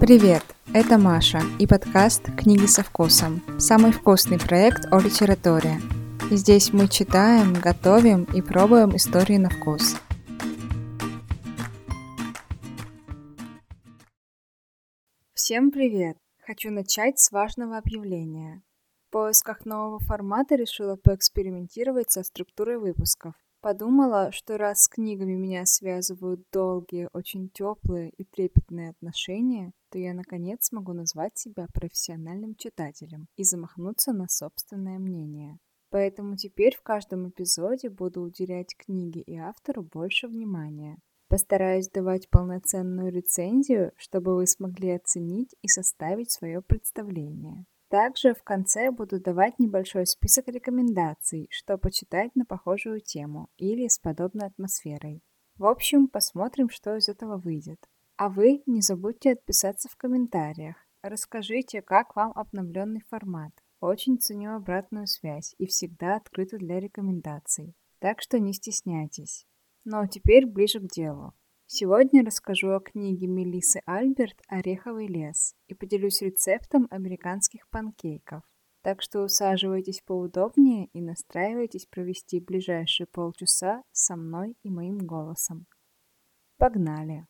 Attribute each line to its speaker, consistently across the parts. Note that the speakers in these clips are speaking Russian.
Speaker 1: Привет, это Маша и подкаст «Книги со вкусом» – самый вкусный проект о литературе. Здесь мы читаем, готовим и пробуем истории на вкус. Всем привет! Хочу начать с важного объявления. В поисках нового формата решила поэкспериментировать со структурой выпусков. Подумала, что раз с книгами меня связывают долгие, очень теплые и трепетные отношения, то я наконец смогу назвать себя профессиональным читателем и замахнуться на собственное мнение. Поэтому теперь в каждом эпизоде буду уделять книге и автору больше внимания. Постараюсь давать полноценную рецензию, чтобы вы смогли оценить и составить свое представление. Также в конце буду давать небольшой список рекомендаций, что почитать на похожую тему или с подобной атмосферой. В общем, посмотрим, что из этого выйдет. А вы не забудьте отписаться в комментариях. Расскажите, как вам обновленный формат. Очень ценю обратную связь и всегда открыта для рекомендаций. Так что не стесняйтесь. Ну а теперь ближе к делу. Сегодня расскажу о книге Мелисы Альберт «Ореховый лес» и поделюсь рецептом американских панкейков. Так что усаживайтесь поудобнее и настраивайтесь провести ближайшие полчаса со мной и моим голосом. Погнали!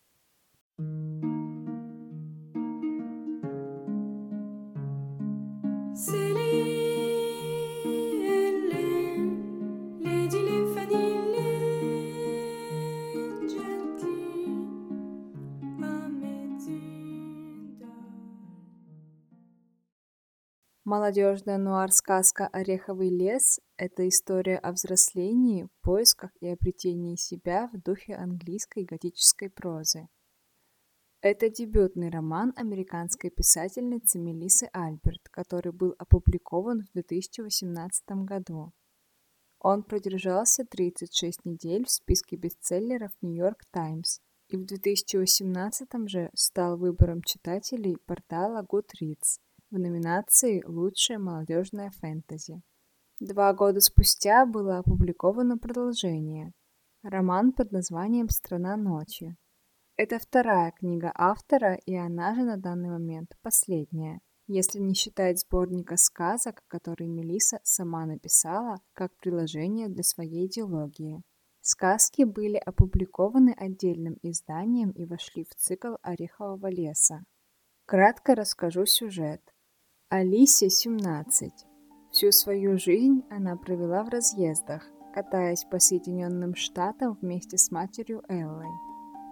Speaker 1: Молодежная нуар-сказка «Ореховый лес» — это история о взрослении, поисках и обретении себя в духе английской готической прозы. Это дебютный роман американской писательницы Мелисы Альберт, который был опубликован в 2018 году. Он продержался 36 недель в списке бестселлеров «Нью-Йорк Таймс» и в 2018 же стал выбором читателей портала Goodreads – в номинации «Лучшее молодежное фэнтези». Два года спустя было опубликовано продолжение – роман под названием «Страна ночи». Это вторая книга автора, и она же на данный момент последняя, если не считать сборника сказок, который Мелиса сама написала как приложение для своей идеологии. Сказки были опубликованы отдельным изданием и вошли в цикл «Орехового леса». Кратко расскажу сюжет. Алисе 17. Всю свою жизнь она провела в разъездах, катаясь по Соединенным Штатам вместе с матерью Эллой.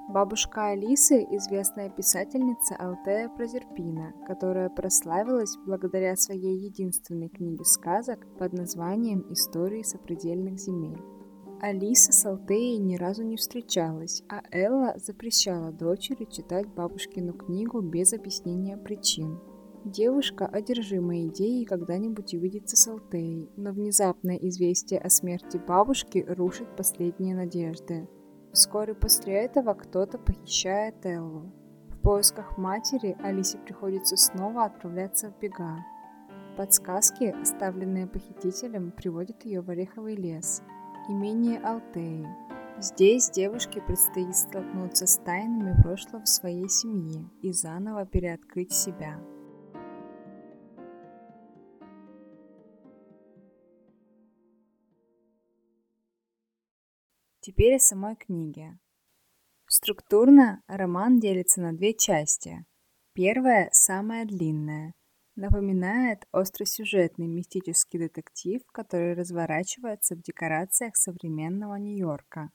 Speaker 1: Бабушка Алисы – известная писательница Алтея Прозерпина, которая прославилась благодаря своей единственной книге сказок под названием «Истории сопредельных земель». Алиса с Алтеей ни разу не встречалась, а Элла запрещала дочери читать бабушкину книгу без объяснения причин. Девушка одержима идеей когда-нибудь увидеться с Алтеей, но внезапное известие о смерти бабушки рушит последние надежды. Вскоре после этого кто-то похищает Эллу. В поисках матери Алисе приходится снова отправляться в бега. Подсказки, оставленные похитителем, приводят ее в Ореховый лес, имение Алтеи. Здесь девушке предстоит столкнуться с тайнами прошлого своей семьи и заново переоткрыть себя. Теперь о самой книге. Структурно роман делится на две части. Первая, самая длинная, напоминает остросюжетный мистический детектив, который разворачивается в декорациях современного Нью-Йорка.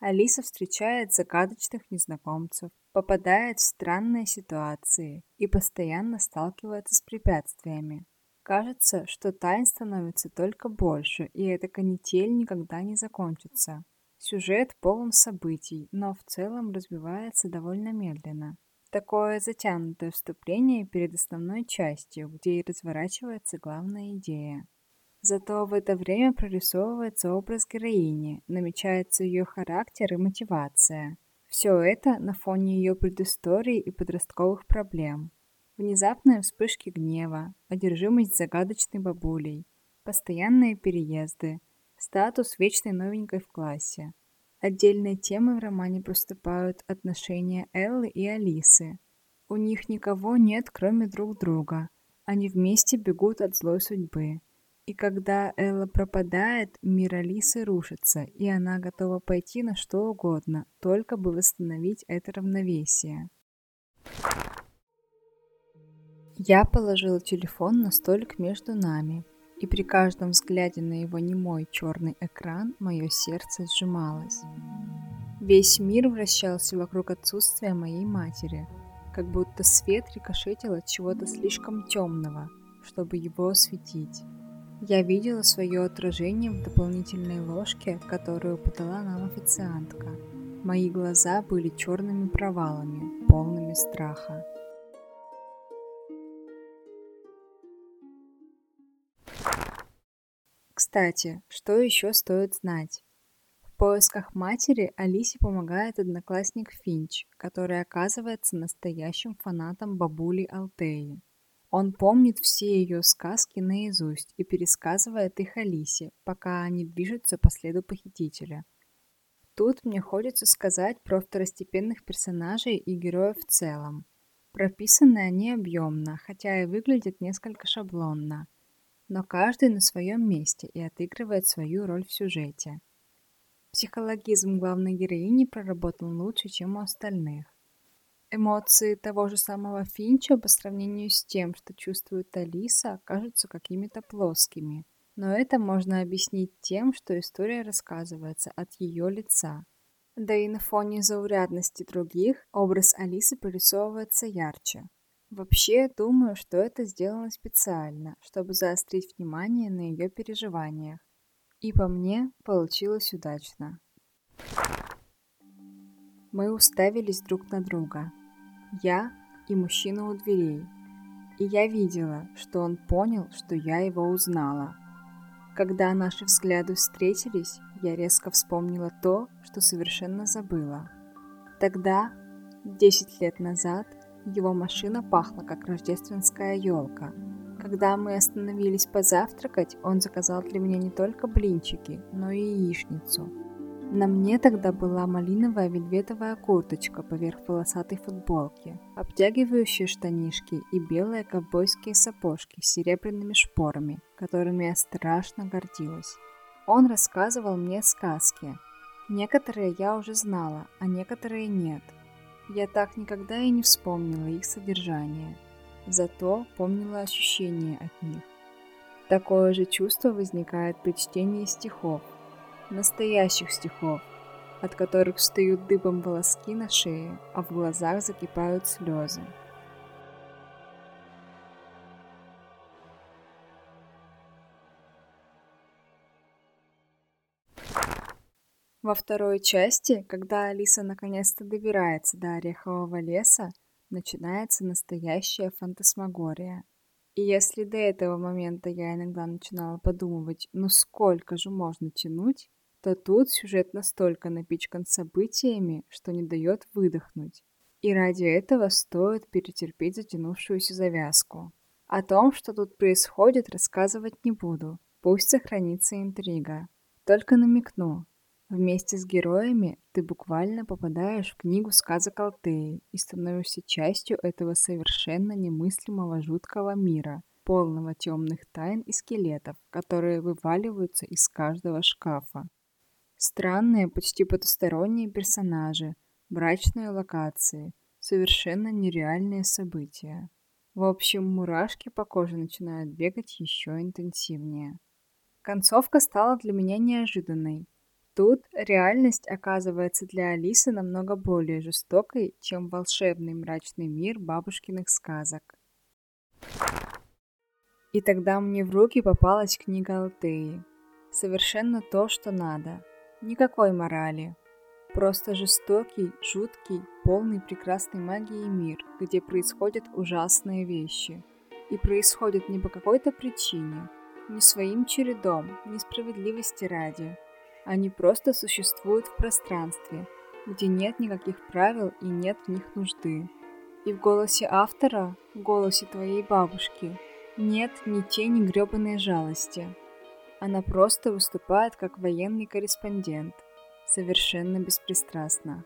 Speaker 1: Алиса встречает загадочных незнакомцев, попадает в странные ситуации и постоянно сталкивается с препятствиями. Кажется, что тайн становится только больше, и эта канитель никогда не закончится. Сюжет полон событий, но в целом развивается довольно медленно. Такое затянутое вступление перед основной частью, где и разворачивается главная идея. Зато в это время прорисовывается образ героини, намечается ее характер и мотивация. Все это на фоне ее предыстории и подростковых проблем. Внезапные вспышки гнева, одержимость загадочной бабулей, постоянные переезды – Статус вечной новенькой в классе. Отдельной темой в романе проступают отношения Эллы и Алисы. У них никого нет, кроме друг друга. Они вместе бегут от злой судьбы. И когда Элла пропадает, мир Алисы рушится, и она готова пойти на что угодно, только бы восстановить это равновесие. Я положила телефон на столик между нами, и при каждом взгляде на его немой черный экран мое сердце сжималось. Весь мир вращался вокруг отсутствия моей матери, как будто свет рикошетил от чего-то слишком темного, чтобы его осветить. Я видела свое отражение в дополнительной ложке, которую подала нам официантка. Мои глаза были черными провалами, полными страха. Кстати, что еще стоит знать? В поисках матери Алисе помогает одноклассник Финч, который оказывается настоящим фанатом бабули Алтеи. Он помнит все ее сказки наизусть и пересказывает их Алисе, пока они движутся по следу похитителя. Тут мне хочется сказать про второстепенных персонажей и героев в целом. Прописаны они объемно, хотя и выглядят несколько шаблонно но каждый на своем месте и отыгрывает свою роль в сюжете. Психологизм главной героини проработан лучше, чем у остальных. Эмоции того же самого Финча по сравнению с тем, что чувствует Алиса, кажутся какими-то плоскими. Но это можно объяснить тем, что история рассказывается от ее лица. Да и на фоне заурядности других образ Алисы прорисовывается ярче. Вообще, думаю, что это сделано специально, чтобы заострить внимание на ее переживаниях. И по мне, получилось удачно. Мы уставились друг на друга. Я и мужчина у дверей. И я видела, что он понял, что я его узнала. Когда наши взгляды встретились, я резко вспомнила то, что совершенно забыла. Тогда, 10 лет назад, его машина пахла, как рождественская елка. Когда мы остановились позавтракать, он заказал для меня не только блинчики, но и яичницу. На мне тогда была малиновая вельветовая курточка поверх полосатой футболки, обтягивающие штанишки и белые ковбойские сапожки с серебряными шпорами, которыми я страшно гордилась. Он рассказывал мне сказки. Некоторые я уже знала, а некоторые нет – я так никогда и не вспомнила их содержание, зато помнила ощущения от них. Такое же чувство возникает при чтении стихов, настоящих стихов, от которых встают дыбом волоски на шее, а в глазах закипают слезы. Во второй части, когда Алиса наконец-то добирается до Орехового леса, начинается настоящая фантасмагория. И если до этого момента я иногда начинала подумывать, ну сколько же можно тянуть, то тут сюжет настолько напичкан событиями, что не дает выдохнуть. И ради этого стоит перетерпеть затянувшуюся завязку. О том, что тут происходит, рассказывать не буду. Пусть сохранится интрига. Только намекну, Вместе с героями ты буквально попадаешь в книгу сказок Алтеи и становишься частью этого совершенно немыслимого жуткого мира, полного темных тайн и скелетов, которые вываливаются из каждого шкафа. Странные, почти потусторонние персонажи, брачные локации, совершенно нереальные события. В общем, мурашки по коже начинают бегать еще интенсивнее. Концовка стала для меня неожиданной, Тут реальность оказывается для Алисы намного более жестокой, чем волшебный мрачный мир бабушкиных сказок. И тогда мне в руки попалась книга Алтеи. Совершенно то, что надо. Никакой морали. Просто жестокий, жуткий, полный прекрасной магии мир, где происходят ужасные вещи. И происходят не по какой-то причине, не своим чередом, несправедливости ради, они просто существуют в пространстве, где нет никаких правил и нет в них нужды. И в голосе автора, в голосе твоей бабушки, нет ни тени гребаной жалости. Она просто выступает как военный корреспондент, совершенно беспристрастно.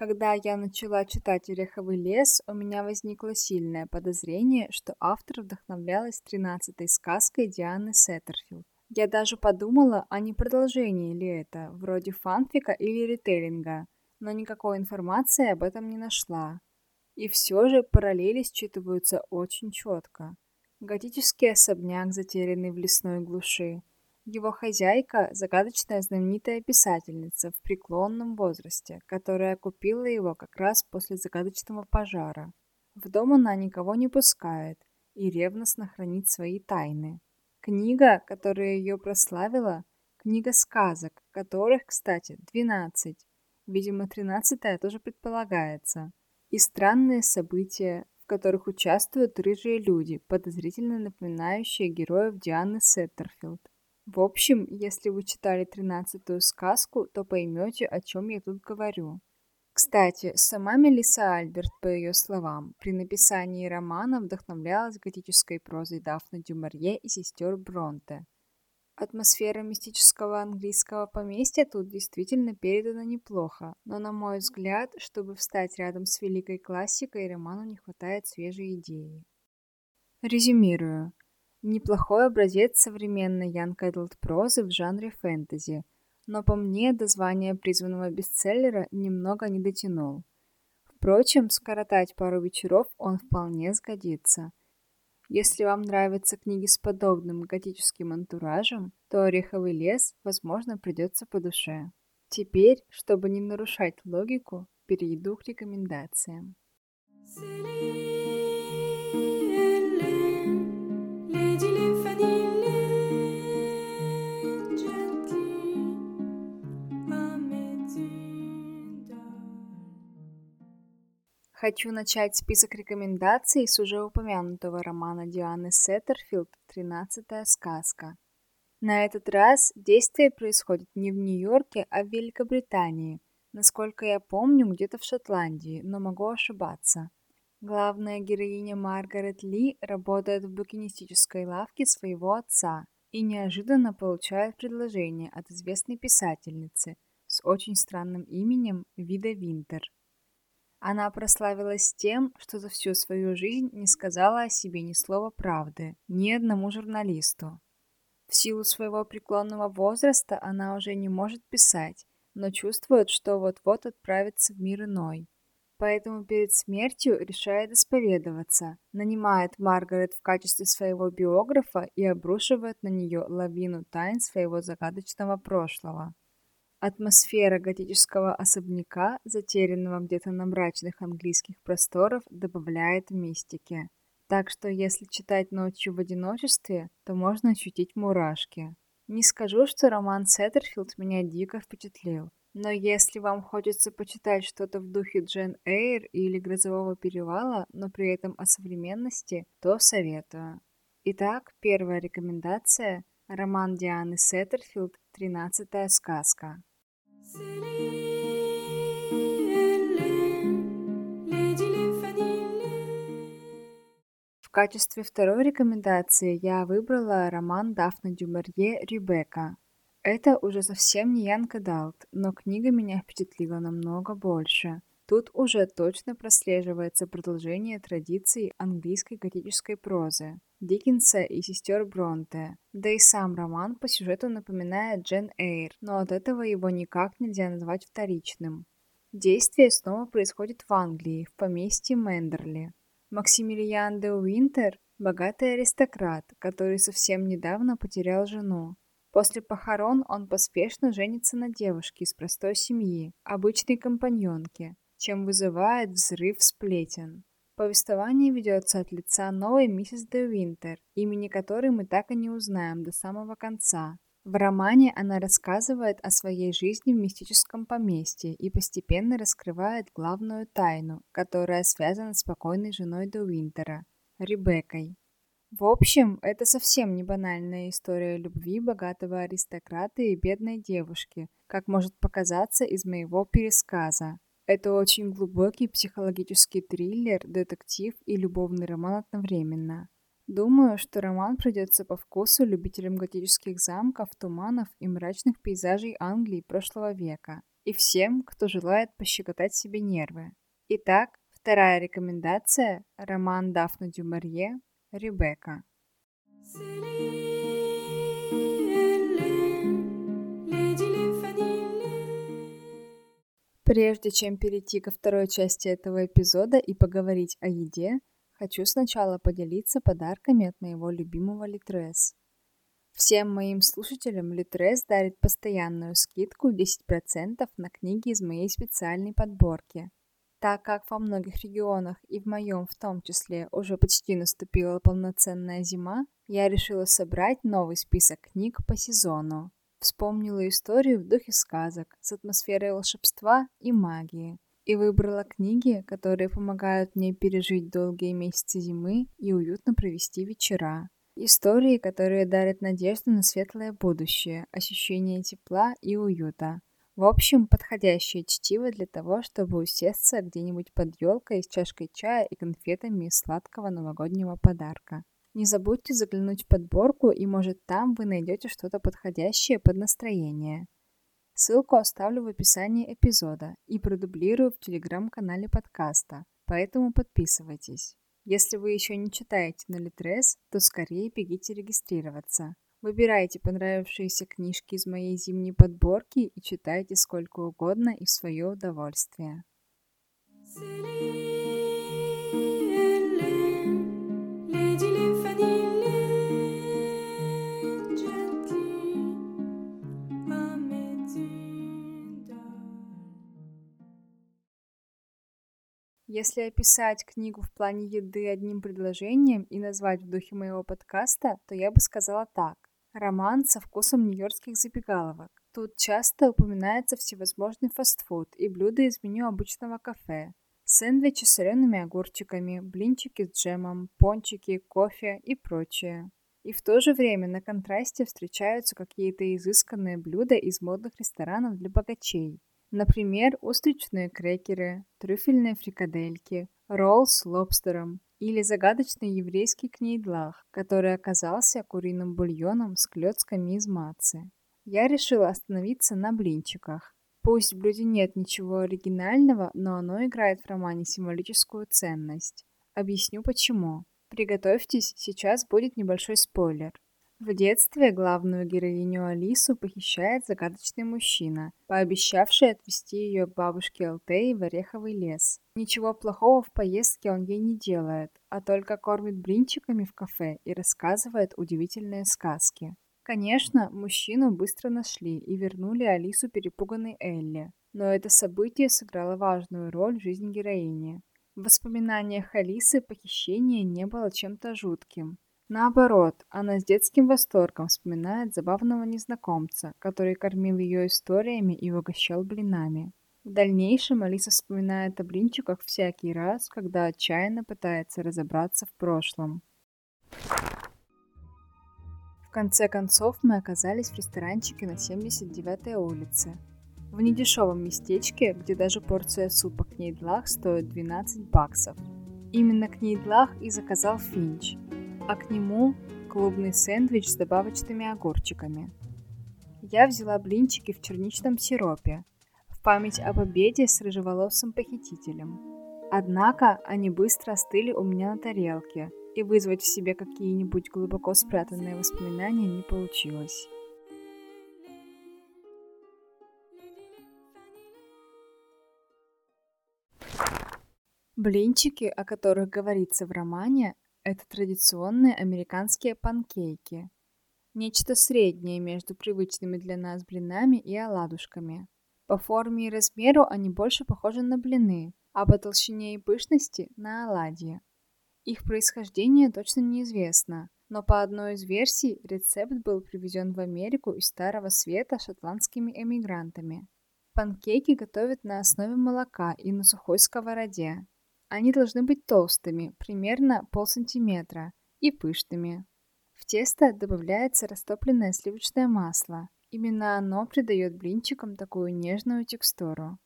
Speaker 1: Когда я начала читать «Ореховый лес», у меня возникло сильное подозрение, что автор вдохновлялась тринадцатой сказкой Дианы Сеттерфилд. Я даже подумала, а не продолжение ли это, вроде фанфика или ритейлинга, но никакой информации об этом не нашла. И все же параллели считываются очень четко. Готический особняк, затерянный в лесной глуши, его хозяйка – загадочная знаменитая писательница в преклонном возрасте, которая купила его как раз после загадочного пожара. В дом она никого не пускает и ревностно хранит свои тайны. Книга, которая ее прославила – книга сказок, которых, кстати, 12. Видимо, тринадцатая тоже предполагается. И странные события, в которых участвуют рыжие люди, подозрительно напоминающие героев Дианы Сеттерфилд. В общем, если вы читали тринадцатую сказку, то поймете, о чем я тут говорю. Кстати, сама Мелисса Альберт, по ее словам, при написании романа вдохновлялась готической прозой Дафны Дюмарье и сестер Бронте. Атмосфера мистического английского поместья тут действительно передана неплохо, но, на мой взгляд, чтобы встать рядом с великой классикой, роману не хватает свежей идеи. Резюмирую. Неплохой образец современной Янг Эдлд прозы в жанре фэнтези, но по мне до звания призванного бестселлера немного не дотянул. Впрочем, скоротать пару вечеров он вполне сгодится. Если вам нравятся книги с подобным готическим антуражем, то «Ореховый лес», возможно, придется по душе. Теперь, чтобы не нарушать логику, перейду к рекомендациям. Хочу начать список рекомендаций с уже упомянутого романа Дианы Сеттерфилд «Тринадцатая сказка». На этот раз действие происходит не в Нью-Йорке, а в Великобритании. Насколько я помню, где-то в Шотландии, но могу ошибаться. Главная героиня Маргарет Ли работает в букинистической лавке своего отца и неожиданно получает предложение от известной писательницы с очень странным именем Вида Винтер. Она прославилась тем, что за всю свою жизнь не сказала о себе ни слова правды, ни одному журналисту. В силу своего преклонного возраста она уже не может писать, но чувствует, что вот-вот отправится в мир иной. Поэтому перед смертью решает исповедоваться, нанимает Маргарет в качестве своего биографа и обрушивает на нее лавину тайн своего загадочного прошлого. Атмосфера готического особняка, затерянного где-то на мрачных английских просторах, добавляет мистики. Так что если читать ночью в одиночестве, то можно ощутить мурашки. Не скажу, что роман Сеттерфилд меня дико впечатлил, но если вам хочется почитать что-то в духе Джен Эйр или Грозового перевала, но при этом о современности, то советую. Итак, первая рекомендация – роман Дианы Сеттерфилд «Тринадцатая сказка». В качестве второй рекомендации я выбрала роман Дафны Дюмарье «Ребекка». Это уже совсем не Янка Далт, но книга меня впечатлила намного больше. Тут уже точно прослеживается продолжение традиций английской готической прозы. Диккенса и сестер Бронте. Да и сам роман по сюжету напоминает Джен Эйр, но от этого его никак нельзя назвать вторичным. Действие снова происходит в Англии, в поместье Мендерли. Максимилиан де Уинтер – богатый аристократ, который совсем недавно потерял жену. После похорон он поспешно женится на девушке из простой семьи, обычной компаньонке, чем вызывает взрыв сплетен. Повествование ведется от лица новой миссис де Винтер, имени которой мы так и не узнаем до самого конца. В романе она рассказывает о своей жизни в мистическом поместье и постепенно раскрывает главную тайну, которая связана с покойной женой де Уинтера – Ребеккой. В общем, это совсем не банальная история любви богатого аристократа и бедной девушки, как может показаться из моего пересказа. Это очень глубокий психологический триллер, детектив и любовный роман одновременно. Думаю, что роман придется по вкусу любителям готических замков, туманов и мрачных пейзажей Англии прошлого века. и всем, кто желает пощекотать себе нервы. Итак, вторая рекомендация – роман Дафна Дюмарье «Ребекка». Прежде чем перейти ко второй части этого эпизода и поговорить о еде, хочу сначала поделиться подарками от моего любимого Литрес. Всем моим слушателям Литрес дарит постоянную скидку 10% на книги из моей специальной подборки. Так как во многих регионах и в моем в том числе уже почти наступила полноценная зима, я решила собрать новый список книг по сезону. Вспомнила историю в духе сказок с атмосферой волшебства и магии. И выбрала книги, которые помогают мне пережить долгие месяцы зимы и уютно провести вечера. Истории, которые дарят надежду на светлое будущее, ощущение тепла и уюта. В общем, подходящее чтиво для того, чтобы усесться где-нибудь под елкой с чашкой чая и конфетами из сладкого новогоднего подарка. Не забудьте заглянуть в подборку, и может там вы найдете что-то подходящее под настроение. Ссылку оставлю в описании эпизода и продублирую в телеграм-канале подкаста, поэтому подписывайтесь. Если вы еще не читаете на Литрес, то скорее бегите регистрироваться. Выбирайте понравившиеся книжки из моей зимней подборки и читайте сколько угодно и в свое удовольствие. Если описать книгу в плане еды одним предложением и назвать в духе моего подкаста, то я бы сказала так. Роман со вкусом нью-йоркских забегаловок. Тут часто упоминается всевозможный фастфуд и блюда из меню обычного кафе. Сэндвичи с солеными огурчиками, блинчики с джемом, пончики, кофе и прочее. И в то же время на контрасте встречаются какие-то изысканные блюда из модных ресторанов для богачей. Например, устричные крекеры, трюфельные фрикадельки, ролл с лобстером или загадочный еврейский кнейдлах, который оказался куриным бульоном с клетками из мацы. Я решила остановиться на блинчиках. Пусть в блюде нет ничего оригинального, но оно играет в романе символическую ценность. Объясню почему. Приготовьтесь, сейчас будет небольшой спойлер. В детстве главную героиню Алису похищает загадочный мужчина, пообещавший отвезти ее к бабушке Алтеи в Ореховый лес. Ничего плохого в поездке он ей не делает, а только кормит блинчиками в кафе и рассказывает удивительные сказки. Конечно, мужчину быстро нашли и вернули Алису перепуганной Элли, но это событие сыграло важную роль в жизни героини. В воспоминаниях Алисы похищение не было чем-то жутким. Наоборот, она с детским восторгом вспоминает забавного незнакомца, который кормил ее историями и угощал блинами. В дальнейшем Алиса вспоминает о блинчиках всякий раз, когда отчаянно пытается разобраться в прошлом. В конце концов мы оказались в ресторанчике на 79-й улице. В недешевом местечке, где даже порция супа кнейдлах стоит 12 баксов. Именно кнейдлах и заказал Финч – а к нему клубный сэндвич с добавочными огурчиками. Я взяла блинчики в черничном сиропе, в память об обеде с рыжеволосым похитителем. Однако они быстро остыли у меня на тарелке, и вызвать в себе какие-нибудь глубоко спрятанные воспоминания не получилось. Блинчики, о которых говорится в романе, это традиционные американские панкейки. Нечто среднее между привычными для нас блинами и оладушками. По форме и размеру они больше похожи на блины, а по толщине и пышности – на оладьи. Их происхождение точно неизвестно, но по одной из версий рецепт был привезен в Америку из Старого Света шотландскими эмигрантами. Панкейки готовят на основе молока и на сухой сковороде. Они должны быть толстыми, примерно полсантиметра, и пышными. В тесто добавляется растопленное сливочное масло. Именно оно придает блинчикам такую нежную текстуру.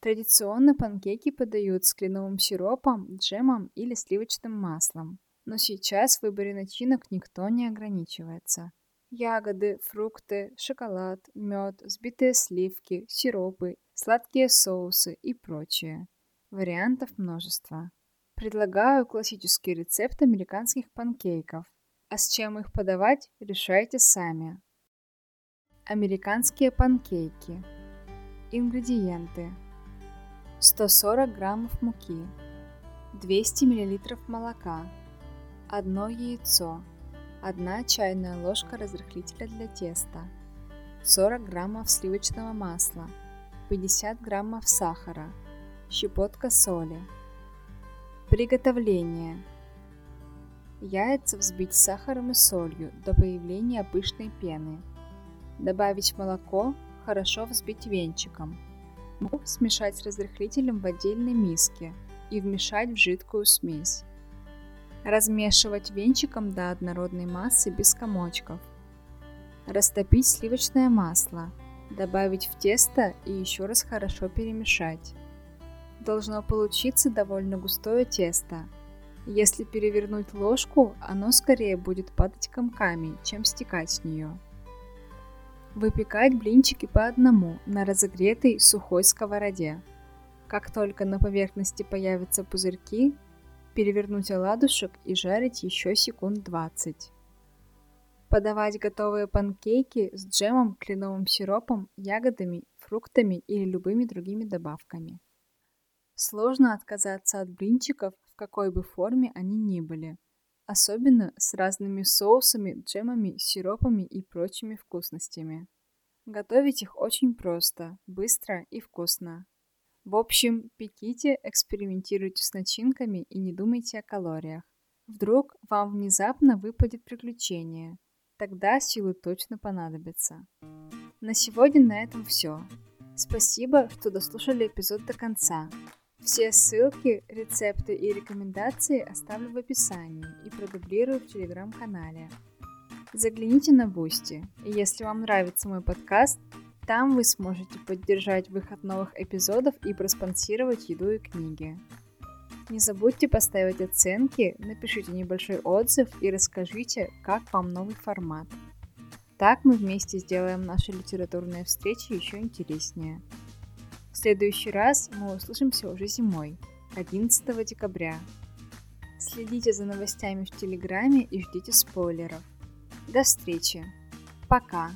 Speaker 1: Традиционно панкейки подают с кленовым сиропом, джемом или сливочным маслом. Но сейчас в выборе начинок никто не ограничивается. Ягоды, фрукты, шоколад, мед, взбитые сливки, сиропы, сладкие соусы и прочее. Вариантов множество. Предлагаю классический рецепт американских панкейков. А с чем их подавать, решайте сами. Американские панкейки. Ингредиенты. 140 граммов муки, 200 миллилитров молока, одно яйцо, 1 чайная ложка разрыхлителя для теста, 40 граммов сливочного масла, 50 граммов сахара, щепотка соли. Приготовление. Яйца взбить с сахаром и солью до появления пышной пены. Добавить молоко, хорошо взбить венчиком. Муку смешать с разрыхлителем в отдельной миске и вмешать в жидкую смесь. Размешивать венчиком до однородной массы без комочков. Растопить сливочное масло, добавить в тесто и еще раз хорошо перемешать. Должно получиться довольно густое тесто. Если перевернуть ложку, оно скорее будет падать комками, чем стекать с нее. Выпекать блинчики по одному на разогретой сухой сковороде. Как только на поверхности появятся пузырьки, перевернуть оладушек и жарить еще секунд 20. Подавать готовые панкейки с джемом, кленовым сиропом, ягодами, фруктами или любыми другими добавками. Сложно отказаться от блинчиков, в какой бы форме они ни были. Особенно с разными соусами, джемами, сиропами и прочими вкусностями. Готовить их очень просто, быстро и вкусно. В общем, пеките, экспериментируйте с начинками и не думайте о калориях. Вдруг вам внезапно выпадет приключение. Тогда силы точно понадобятся. На сегодня на этом все. Спасибо, что дослушали эпизод до конца. Все ссылки, рецепты и рекомендации оставлю в описании и продублирую в телеграм-канале. Загляните на Boosty, и если вам нравится мой подкаст, там вы сможете поддержать выход новых эпизодов и проспонсировать еду и книги. Не забудьте поставить оценки, напишите небольшой отзыв и расскажите, как вам новый формат. Так мы вместе сделаем наши литературные встречи еще интереснее. В следующий раз мы услышимся уже зимой, 11 декабря. Следите за новостями в Телеграме и ждите спойлеров. До встречи. Пока.